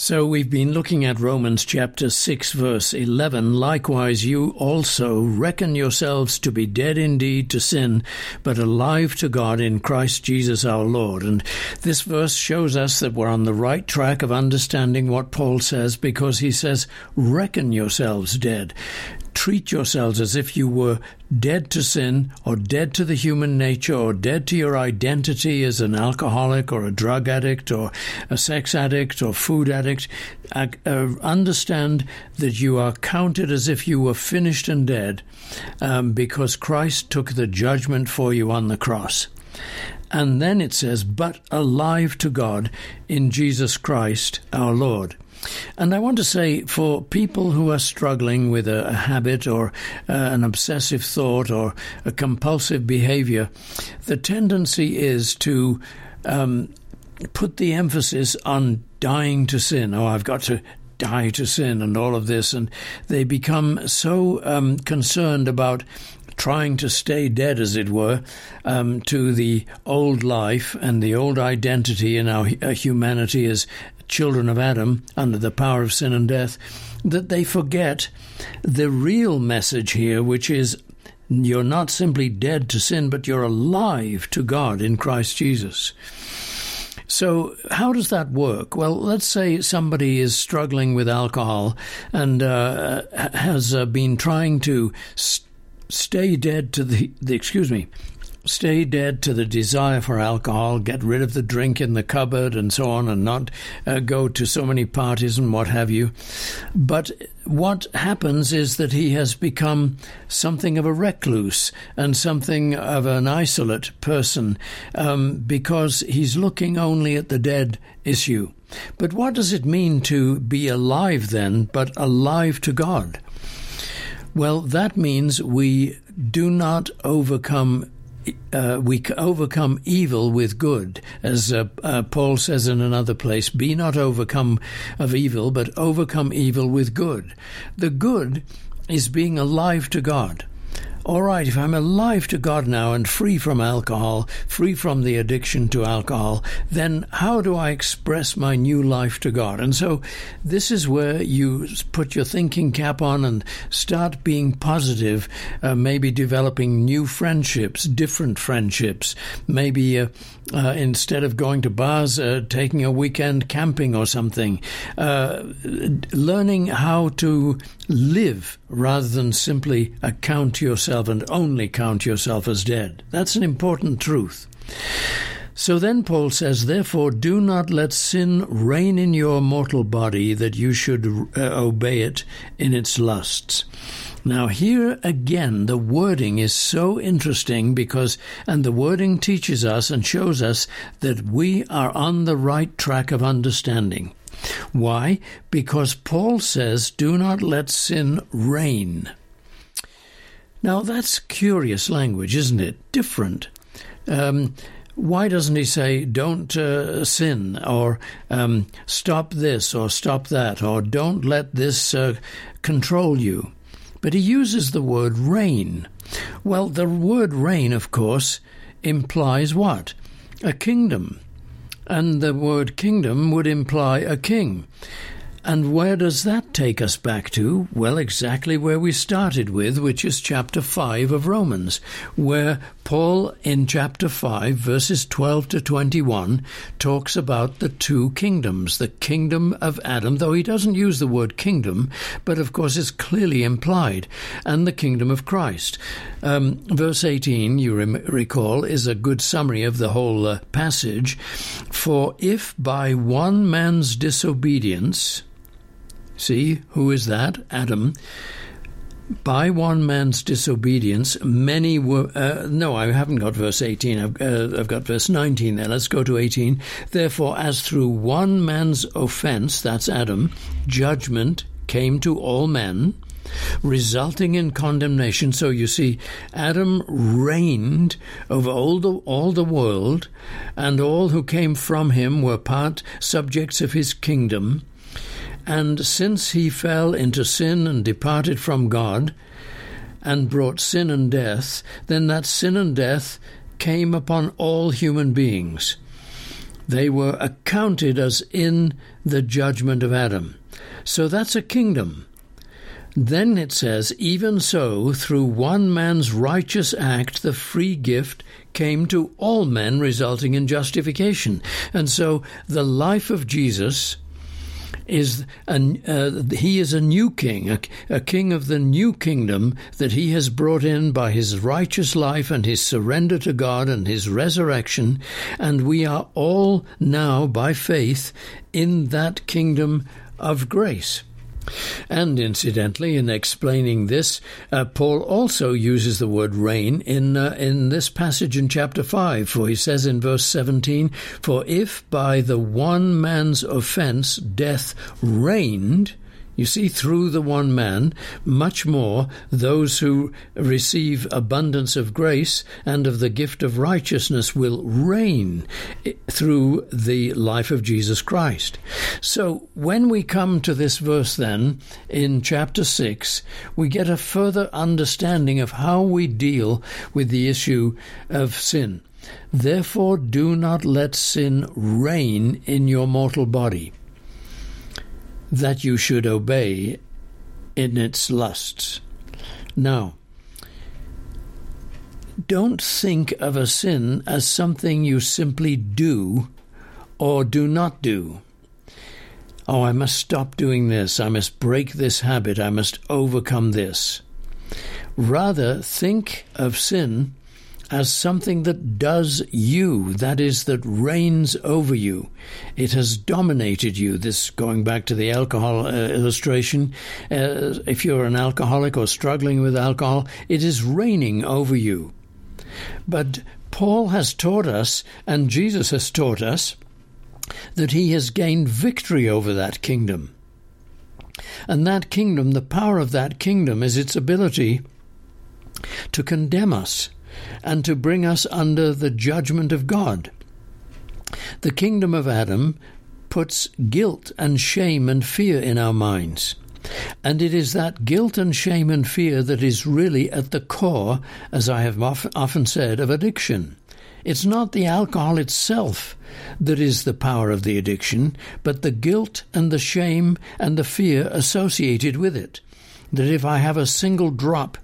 So we've been looking at Romans chapter 6 verse 11. Likewise, you also reckon yourselves to be dead indeed to sin, but alive to God in Christ Jesus our Lord. And this verse shows us that we're on the right track of understanding what Paul says because he says, reckon yourselves dead treat yourselves as if you were dead to sin or dead to the human nature or dead to your identity as an alcoholic or a drug addict or a sex addict or food addict. Uh, understand that you are counted as if you were finished and dead um, because Christ took the judgment for you on the cross. And then it says, but alive to God in Jesus Christ our Lord. And I want to say for people who are struggling with a, a habit or uh, an obsessive thought or a compulsive behavior, the tendency is to um, put the emphasis on dying to sin. Oh, I've got to die to sin and all of this. And they become so um, concerned about trying to stay dead, as it were, um, to the old life and the old identity in our uh, humanity as children of Adam under the power of sin and death, that they forget the real message here, which is you're not simply dead to sin, but you're alive to God in Christ Jesus. So, how does that work? Well, let's say somebody is struggling with alcohol and uh, has uh, been trying to st- stay dead to the, the excuse me, stay dead to the desire for alcohol, get rid of the drink in the cupboard and so on, and not uh, go to so many parties and what have you. But what happens is that he has become something of a recluse and something of an isolate person um, because he's looking only at the dead issue. But what does it mean to be alive then, but alive to God? Well, that means we do not overcome uh, we overcome evil with good, as uh, uh, Paul says in another place, be not overcome of evil, but overcome evil with good. The good is being alive to God all right, if I'm alive to God now and free from alcohol, free from the addiction to alcohol, then how do I express my new life to God? And so this is where you put your thinking cap on and start being positive, uh, maybe developing new friendships, different friendships, maybe uh, uh, instead of going to bars, uh, taking a weekend camping or something, uh, learning how to live rather than simply account yourself and only count yourself as dead. That's an important truth. So then Paul says, Therefore, do not let sin reign in your mortal body, that you should uh, obey it in its lusts. Now, here again, the wording is so interesting because, and the wording teaches us and shows us that we are on the right track of understanding. Why? Because Paul says, do not let sin reign. Now, that's curious language, isn't it? Different. Um, why doesn't he say, don't uh, sin, or um, stop this, or stop that, or don't let this uh, control you? But he uses the word reign. Well, the word reign, of course, implies what? A kingdom and the word kingdom would imply a king. And where does that take us back to? Well, exactly where we started with, which is chapter 5 of Romans, where Paul, in chapter 5, verses 12 to 21, talks about the two kingdoms the kingdom of Adam, though he doesn't use the word kingdom, but of course it's clearly implied, and the kingdom of Christ. Um, verse 18, you rem- recall, is a good summary of the whole uh, passage. For if by one man's disobedience, See, who is that? Adam. By one man's disobedience, many were. Uh, no, I haven't got verse 18. I've, uh, I've got verse 19 there. Let's go to 18. Therefore, as through one man's offense, that's Adam, judgment came to all men, resulting in condemnation. So you see, Adam reigned over all the, all the world, and all who came from him were part subjects of his kingdom. And since he fell into sin and departed from God, and brought sin and death, then that sin and death came upon all human beings. They were accounted as in the judgment of Adam. So that's a kingdom. Then it says, Even so, through one man's righteous act, the free gift came to all men, resulting in justification. And so the life of Jesus is a, uh, he is a new king, a, a king of the new kingdom that he has brought in by his righteous life and his surrender to God and his resurrection, and we are all now by faith in that kingdom of grace. And incidentally, in explaining this, uh, Paul also uses the word reign in uh, in this passage in chapter five. For he says in verse seventeen, "For if by the one man's offence death reigned." You see, through the one man, much more those who receive abundance of grace and of the gift of righteousness will reign eh, through the life of Jesus Christ. So, when we come to this verse, then, in chapter 6, we get a further understanding of how we deal with the issue of sin. Therefore, do not let sin reign in your mortal body that you should obey in its lusts. Now, don't think of a sin as something you simply do or do not do. Oh, I must stop doing this. I must break this habit. I must overcome this. Rather, think of sin as something that does you, that is, that reigns over you. It has dominated you. This, going back to the alcohol uh, illustration, uh, if you're an alcoholic or struggling with alcohol, it is reigning over you. But Paul has taught us, and Jesus has taught us, that he has gained victory over that kingdom. And that kingdom, the power of that kingdom, is its ability to condemn us and to bring us under the judgment of God. The kingdom of Adam puts guilt and shame and fear in our minds. And it is that guilt and shame and fear that is really at the core, as I have often said, of addiction. It's not the alcohol itself that is the power of the addiction, but the guilt and the shame and the fear associated with it that if I have a single drop,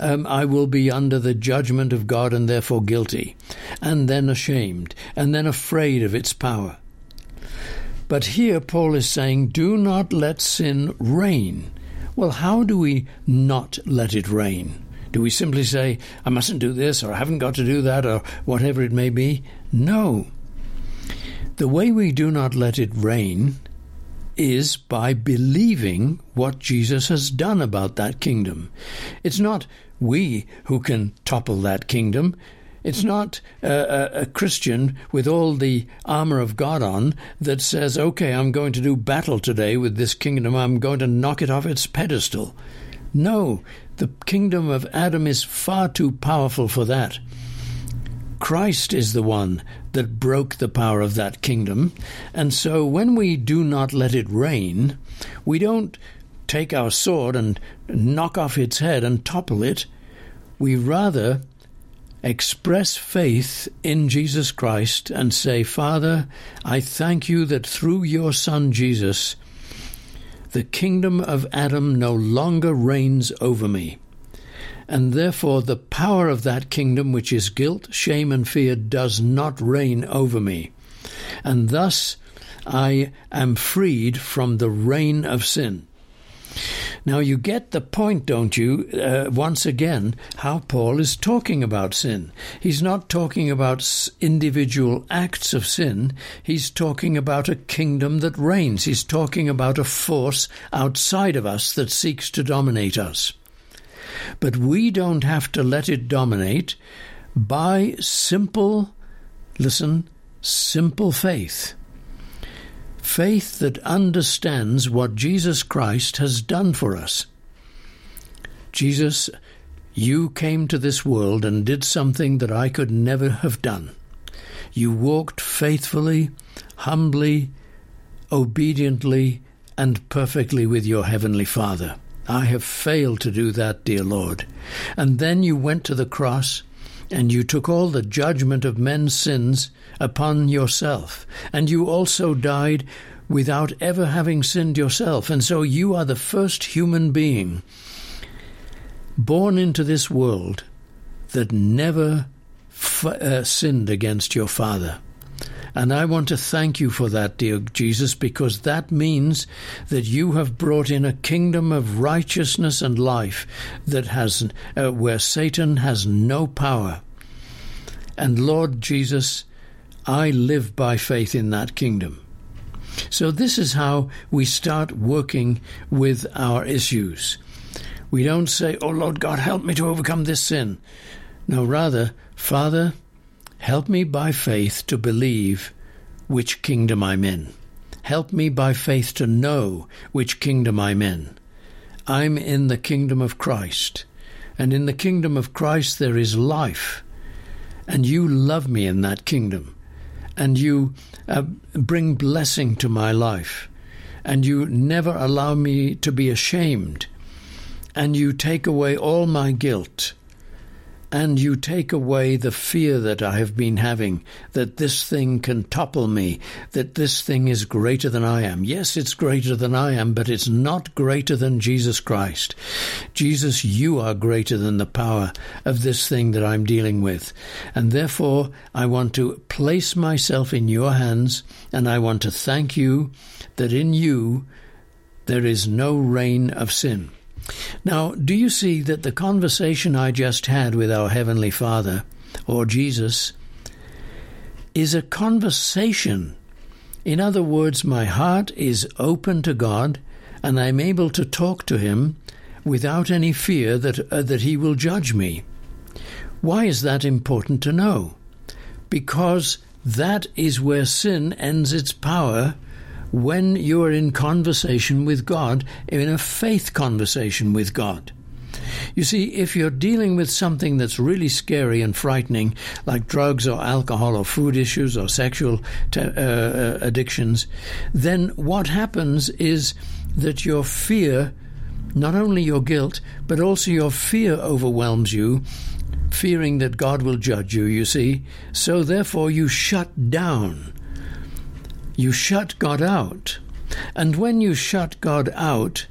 um, I will be under the judgment of God and therefore guilty, and then ashamed, and then afraid of its power. But here Paul is saying, do not let sin reign. Well, how do we not let it reign? Do we simply say, I mustn't do this, or I haven't got to do that, or whatever it may be? No. The way we do not let it reign is by believing what Jesus has done about that kingdom. It's not we who can topple that kingdom. It's not a, a, Christian with all the armor of God on that says, okay, I'm going to do battle today with this kingdom. I'm going to knock it off its pedestal. No, the kingdom of Adam is far too powerful for that. Christ is the one that broke the power of that kingdom. And so when we do not let it reign, we don't take our sword and knock off its head and topple it. We rather express faith in Jesus Christ and say, Father, I thank you that through your Son Jesus, the kingdom of Adam no longer reigns over me and therefore the power of that kingdom, which is guilt, shame, and fear, does not reign over me. And thus I am freed from the reign of sin. Now, you get the point, don't you, uh, once again, how Paul is talking about sin. He's not talking about individual acts of sin, he's talking about a kingdom that reigns. He's talking about a force outside of us that seeks to dominate us. But we don't have to let it dominate by simple, listen, simple faith. Faith that understands what Jesus Christ has done for us. Jesus, you came to this world and did something that I could never have done. You walked faithfully, humbly, obediently, and perfectly with your Heavenly Father. I have failed to do that, dear Lord. And then you went to the cross and you took all the judgment of men's sins upon yourself, and you also died without ever having sinned yourself, and so you are the first human being born into this world that never f- uh, sinned against your Father. And I want to thank you for that, dear Jesus, because that means that you have brought in a kingdom of righteousness and life that has, uh, where Satan has no power. And Lord Jesus, I live by faith in that kingdom. So this is how we start working with our issues. We don't say, Oh Lord God, help me to overcome this sin. No, rather, Father, help me by faith to believe which kingdom I'm in. Help me by faith to know which kingdom I'm in. I'm in the kingdom of Christ. And in the kingdom of Christ there is life. And you love me in that kingdom. And you uh, bring blessing to my life. And you never allow me to be ashamed and you take away all my guilt, and you take away the fear that I have been having that this thing can topple me, that this thing is greater than I am. Yes, it's greater than I am, but it's not greater than Jesus Christ. Jesus, you are greater than the power of this thing that I'm dealing with. And therefore, I want to place myself in your hands, and I want to thank you that in you there is no reign of sin. Now, do you see that the conversation I just had with our Heavenly Father, or Jesus, is a conversation? In other words, my heart is open to God, and I'm able to talk to Him without any fear that, uh, that He will judge me. Why is that important to know? Because that is where sin ends its power when you are in conversation with God, in a faith conversation with God. You see, if you're dealing with something that's really scary and frightening, like drugs or alcohol or food issues or sexual te- uh, uh addictions, then what happens is that your fear, not only your guilt, but also your fear overwhelms you, fearing that God will judge you, you see. So therefore you shut down you shut God out. And when you shut God out,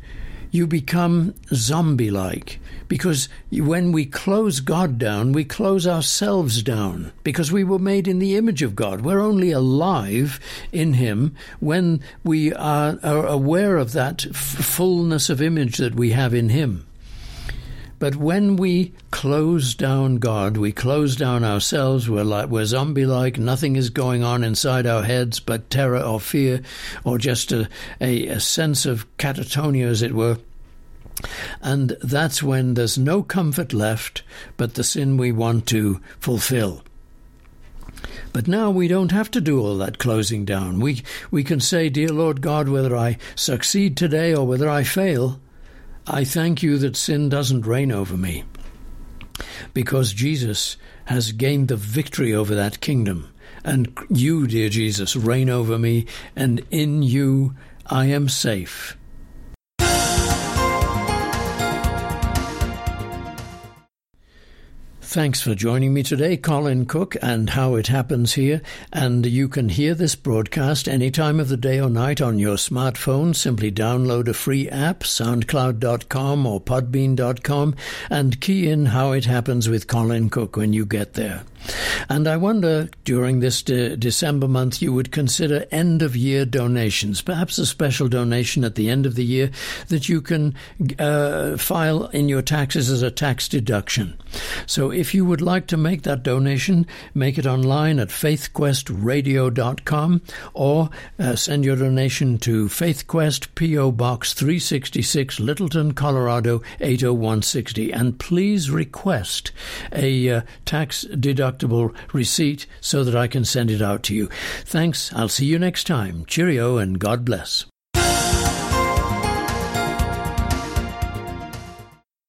you become zombie like. Because when we close God down, we close ourselves down. Because we were made in the image of God. We're only alive in Him when we are, are aware of that f- fullness of image that we have in Him. But when we close down God, we close down ourselves, we're, like, we're zombie like, nothing is going on inside our heads but terror or fear or just a, a, a sense of catatonia, as it were. And that's when there's no comfort left but the sin we want to fulfill. But now we don't have to do all that closing down. We, we can say, Dear Lord God, whether I succeed today or whether I fail, I thank you that sin doesn't reign over me because Jesus has gained the victory over that kingdom. And you, dear Jesus, reign over me, and in you I am safe. Thanks for joining me today, Colin Cook, and How It Happens Here. And you can hear this broadcast any time of the day or night on your smartphone. Simply download a free app, soundcloud.com or podbean.com, and key in How It Happens with Colin Cook when you get there. And I wonder during this de- December month you would consider end of year donations, perhaps a special donation at the end of the year that you can uh, file in your taxes as a tax deduction. So if you would like to make that donation, make it online at faithquestradio.com or uh, send your donation to FaithQuest P.O. Box 366, Littleton, Colorado 80160. And please request a uh, tax deduction deductible receipt so that I can send it out to you. Thanks. I'll see you next time. Cheerio and God bless.